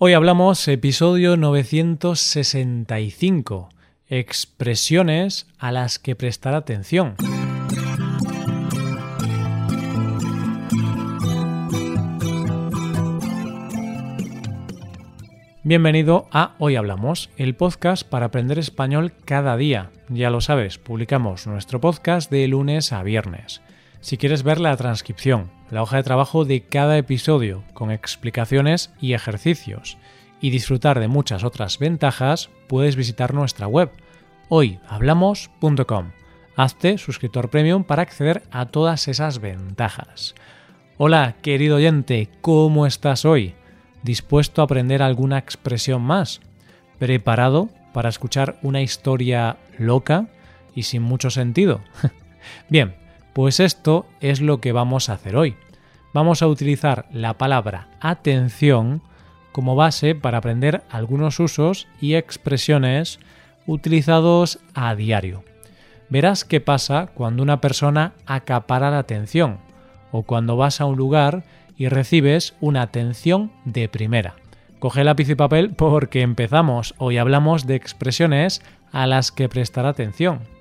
Hoy hablamos episodio 965, expresiones a las que prestar atención. Bienvenido a Hoy Hablamos, el podcast para aprender español cada día. Ya lo sabes, publicamos nuestro podcast de lunes a viernes. Si quieres ver la transcripción, la hoja de trabajo de cada episodio, con explicaciones y ejercicios, y disfrutar de muchas otras ventajas, puedes visitar nuestra web hoyhablamos.com. Hazte suscriptor premium para acceder a todas esas ventajas. Hola, querido oyente, ¿cómo estás hoy? ¿Dispuesto a aprender alguna expresión más? ¿Preparado para escuchar una historia loca y sin mucho sentido? Bien, pues esto es lo que vamos a hacer hoy. Vamos a utilizar la palabra atención como base para aprender algunos usos y expresiones utilizados a diario. Verás qué pasa cuando una persona acapara la atención o cuando vas a un lugar y recibes una atención de primera. Coge lápiz y papel porque empezamos. Hoy hablamos de expresiones a las que prestar atención.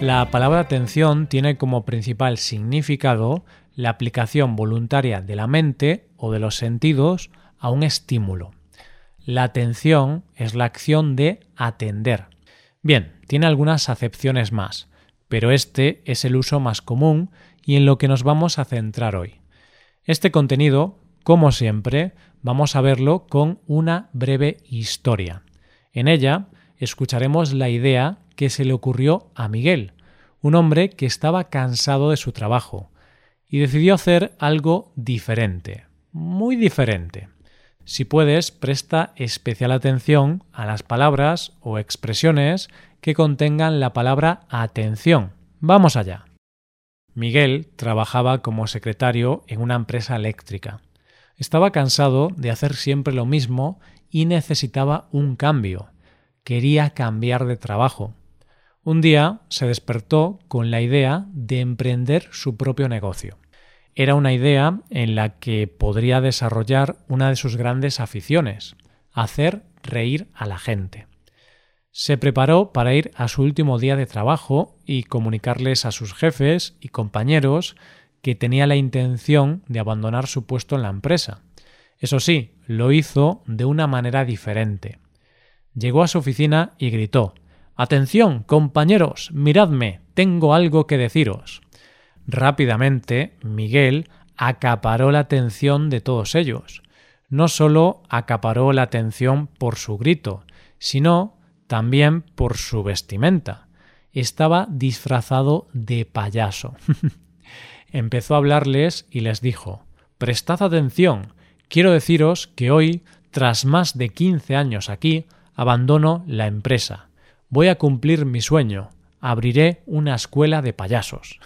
La palabra atención tiene como principal significado la aplicación voluntaria de la mente o de los sentidos a un estímulo. La atención es la acción de atender. Bien, tiene algunas acepciones más, pero este es el uso más común y en lo que nos vamos a centrar hoy. Este contenido, como siempre, vamos a verlo con una breve historia. En ella escucharemos la idea que se le ocurrió a Miguel, un hombre que estaba cansado de su trabajo, y decidió hacer algo diferente, muy diferente. Si puedes, presta especial atención a las palabras o expresiones que contengan la palabra atención. Vamos allá. Miguel trabajaba como secretario en una empresa eléctrica. Estaba cansado de hacer siempre lo mismo y necesitaba un cambio. Quería cambiar de trabajo. Un día se despertó con la idea de emprender su propio negocio. Era una idea en la que podría desarrollar una de sus grandes aficiones, hacer reír a la gente. Se preparó para ir a su último día de trabajo y comunicarles a sus jefes y compañeros que tenía la intención de abandonar su puesto en la empresa. Eso sí, lo hizo de una manera diferente. Llegó a su oficina y gritó Atención, compañeros, miradme, tengo algo que deciros. Rápidamente, Miguel acaparó la atención de todos ellos. No sólo acaparó la atención por su grito, sino también por su vestimenta. Estaba disfrazado de payaso. Empezó a hablarles y les dijo Prestad atención. Quiero deciros que hoy, tras más de quince años aquí, abandono la empresa voy a cumplir mi sueño, abriré una escuela de payasos.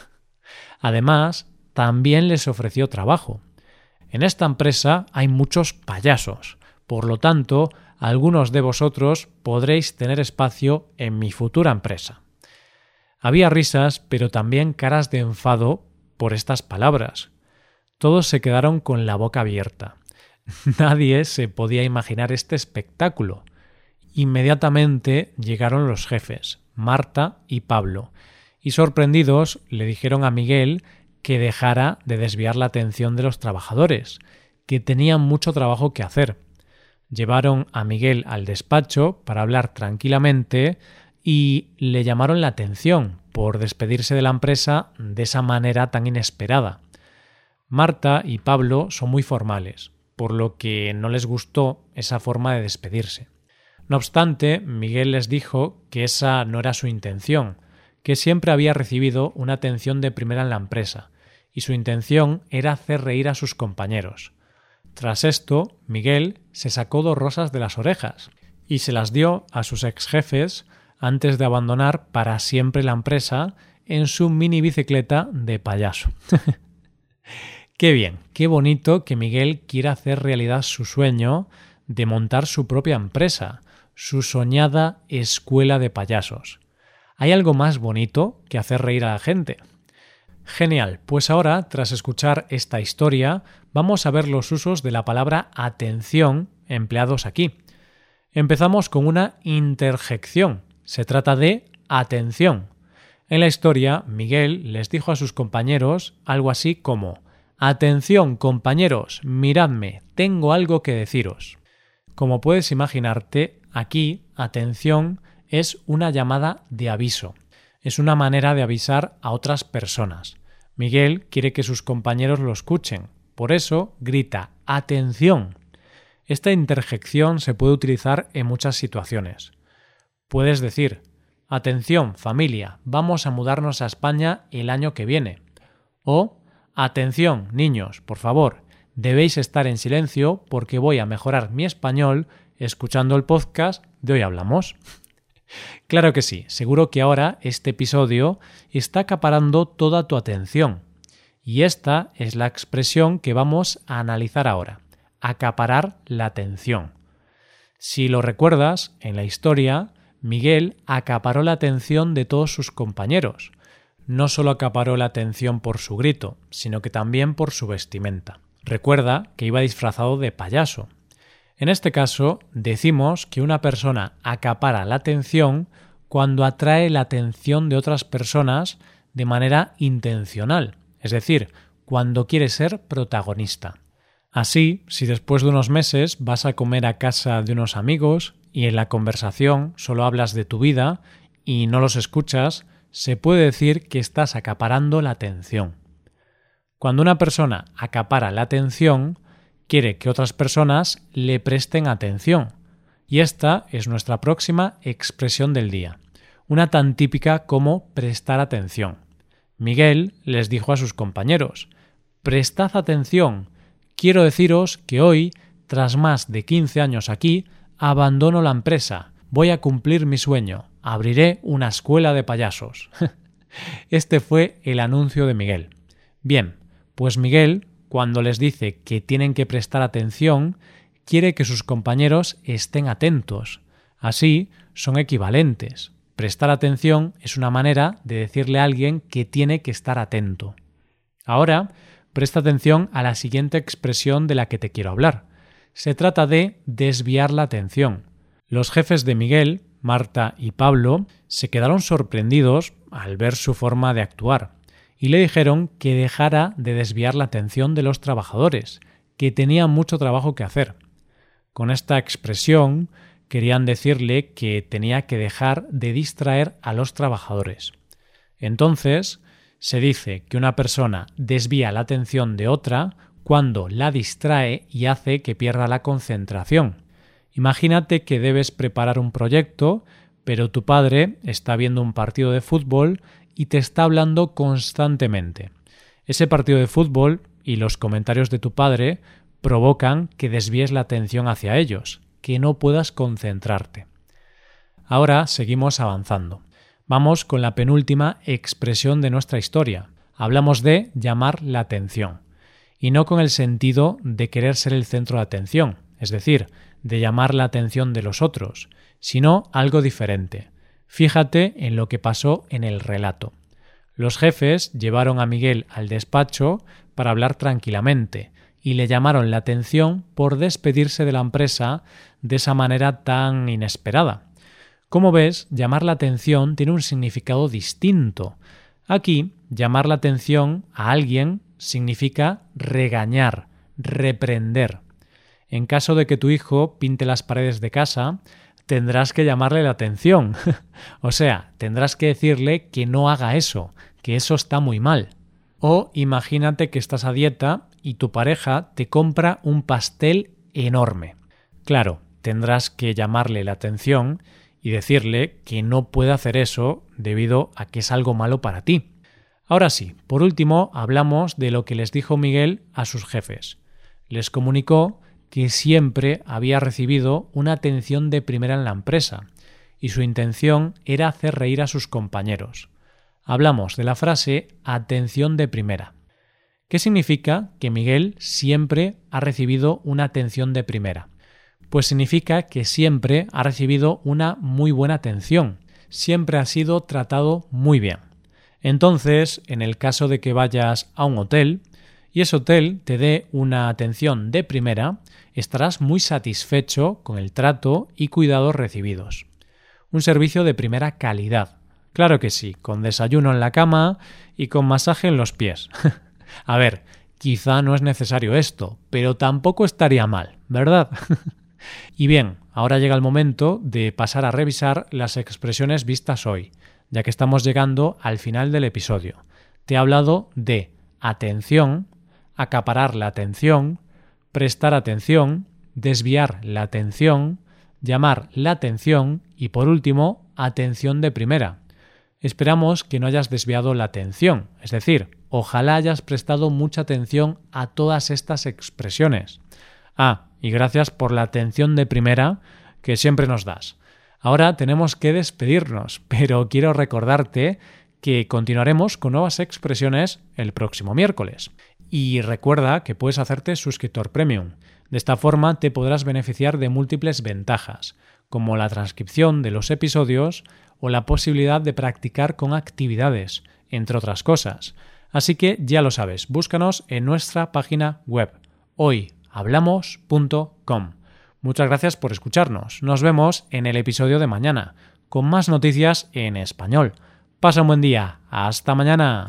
Además, también les ofreció trabajo. En esta empresa hay muchos payasos, por lo tanto, algunos de vosotros podréis tener espacio en mi futura empresa. Había risas, pero también caras de enfado por estas palabras. Todos se quedaron con la boca abierta. Nadie se podía imaginar este espectáculo. Inmediatamente llegaron los jefes, Marta y Pablo, y sorprendidos le dijeron a Miguel que dejara de desviar la atención de los trabajadores, que tenían mucho trabajo que hacer. Llevaron a Miguel al despacho para hablar tranquilamente y le llamaron la atención por despedirse de la empresa de esa manera tan inesperada. Marta y Pablo son muy formales, por lo que no les gustó esa forma de despedirse. No obstante, Miguel les dijo que esa no era su intención, que siempre había recibido una atención de primera en la empresa, y su intención era hacer reír a sus compañeros. Tras esto, Miguel se sacó dos rosas de las orejas y se las dio a sus ex jefes antes de abandonar para siempre la empresa en su mini bicicleta de payaso. qué bien, qué bonito que Miguel quiera hacer realidad su sueño de montar su propia empresa, su soñada escuela de payasos. ¿Hay algo más bonito que hacer reír a la gente? Genial, pues ahora, tras escuchar esta historia, vamos a ver los usos de la palabra atención empleados aquí. Empezamos con una interjección. Se trata de atención. En la historia, Miguel les dijo a sus compañeros algo así como Atención, compañeros, miradme, tengo algo que deciros. Como puedes imaginarte, aquí, atención es una llamada de aviso. Es una manera de avisar a otras personas. Miguel quiere que sus compañeros lo escuchen. Por eso grita Atención. Esta interjección se puede utilizar en muchas situaciones. Puedes decir Atención, familia, vamos a mudarnos a España el año que viene. O Atención, niños, por favor, debéis estar en silencio porque voy a mejorar mi español escuchando el podcast de hoy hablamos. Claro que sí, seguro que ahora este episodio está acaparando toda tu atención. Y esta es la expresión que vamos a analizar ahora, acaparar la atención. Si lo recuerdas, en la historia, Miguel acaparó la atención de todos sus compañeros. No solo acaparó la atención por su grito, sino que también por su vestimenta. Recuerda que iba disfrazado de payaso, en este caso, decimos que una persona acapara la atención cuando atrae la atención de otras personas de manera intencional, es decir, cuando quiere ser protagonista. Así, si después de unos meses vas a comer a casa de unos amigos y en la conversación solo hablas de tu vida y no los escuchas, se puede decir que estás acaparando la atención. Cuando una persona acapara la atención, quiere que otras personas le presten atención. Y esta es nuestra próxima expresión del día, una tan típica como prestar atención. Miguel les dijo a sus compañeros, Prestad atención, quiero deciros que hoy, tras más de 15 años aquí, abandono la empresa, voy a cumplir mi sueño, abriré una escuela de payasos. este fue el anuncio de Miguel. Bien, pues Miguel cuando les dice que tienen que prestar atención, quiere que sus compañeros estén atentos. Así, son equivalentes. Prestar atención es una manera de decirle a alguien que tiene que estar atento. Ahora, presta atención a la siguiente expresión de la que te quiero hablar. Se trata de desviar la atención. Los jefes de Miguel, Marta y Pablo, se quedaron sorprendidos al ver su forma de actuar y le dijeron que dejara de desviar la atención de los trabajadores, que tenía mucho trabajo que hacer. Con esta expresión querían decirle que tenía que dejar de distraer a los trabajadores. Entonces, se dice que una persona desvía la atención de otra cuando la distrae y hace que pierda la concentración. Imagínate que debes preparar un proyecto, pero tu padre está viendo un partido de fútbol y te está hablando constantemente. Ese partido de fútbol y los comentarios de tu padre provocan que desvíes la atención hacia ellos, que no puedas concentrarte. Ahora seguimos avanzando. Vamos con la penúltima expresión de nuestra historia. Hablamos de llamar la atención, y no con el sentido de querer ser el centro de atención, es decir, de llamar la atención de los otros, sino algo diferente, Fíjate en lo que pasó en el relato. Los jefes llevaron a Miguel al despacho para hablar tranquilamente y le llamaron la atención por despedirse de la empresa de esa manera tan inesperada. Como ves, llamar la atención tiene un significado distinto. Aquí, llamar la atención a alguien significa regañar, reprender. En caso de que tu hijo pinte las paredes de casa, tendrás que llamarle la atención. o sea, tendrás que decirle que no haga eso, que eso está muy mal. O imagínate que estás a dieta y tu pareja te compra un pastel enorme. Claro, tendrás que llamarle la atención y decirle que no puede hacer eso debido a que es algo malo para ti. Ahora sí, por último, hablamos de lo que les dijo Miguel a sus jefes. Les comunicó que siempre había recibido una atención de primera en la empresa, y su intención era hacer reír a sus compañeros. Hablamos de la frase atención de primera. ¿Qué significa que Miguel siempre ha recibido una atención de primera? Pues significa que siempre ha recibido una muy buena atención, siempre ha sido tratado muy bien. Entonces, en el caso de que vayas a un hotel y ese hotel te dé una atención de primera, estarás muy satisfecho con el trato y cuidados recibidos. Un servicio de primera calidad. Claro que sí, con desayuno en la cama y con masaje en los pies. a ver, quizá no es necesario esto, pero tampoco estaría mal, ¿verdad? y bien, ahora llega el momento de pasar a revisar las expresiones vistas hoy, ya que estamos llegando al final del episodio. Te he hablado de atención, acaparar la atención, prestar atención, desviar la atención, llamar la atención y por último, atención de primera. Esperamos que no hayas desviado la atención, es decir, ojalá hayas prestado mucha atención a todas estas expresiones. Ah, y gracias por la atención de primera que siempre nos das. Ahora tenemos que despedirnos, pero quiero recordarte que continuaremos con nuevas expresiones el próximo miércoles. Y recuerda que puedes hacerte suscriptor premium. De esta forma te podrás beneficiar de múltiples ventajas, como la transcripción de los episodios o la posibilidad de practicar con actividades, entre otras cosas. Así que ya lo sabes, búscanos en nuestra página web hoyhablamos.com. Muchas gracias por escucharnos. Nos vemos en el episodio de mañana, con más noticias en español. Pasa un buen día. Hasta mañana.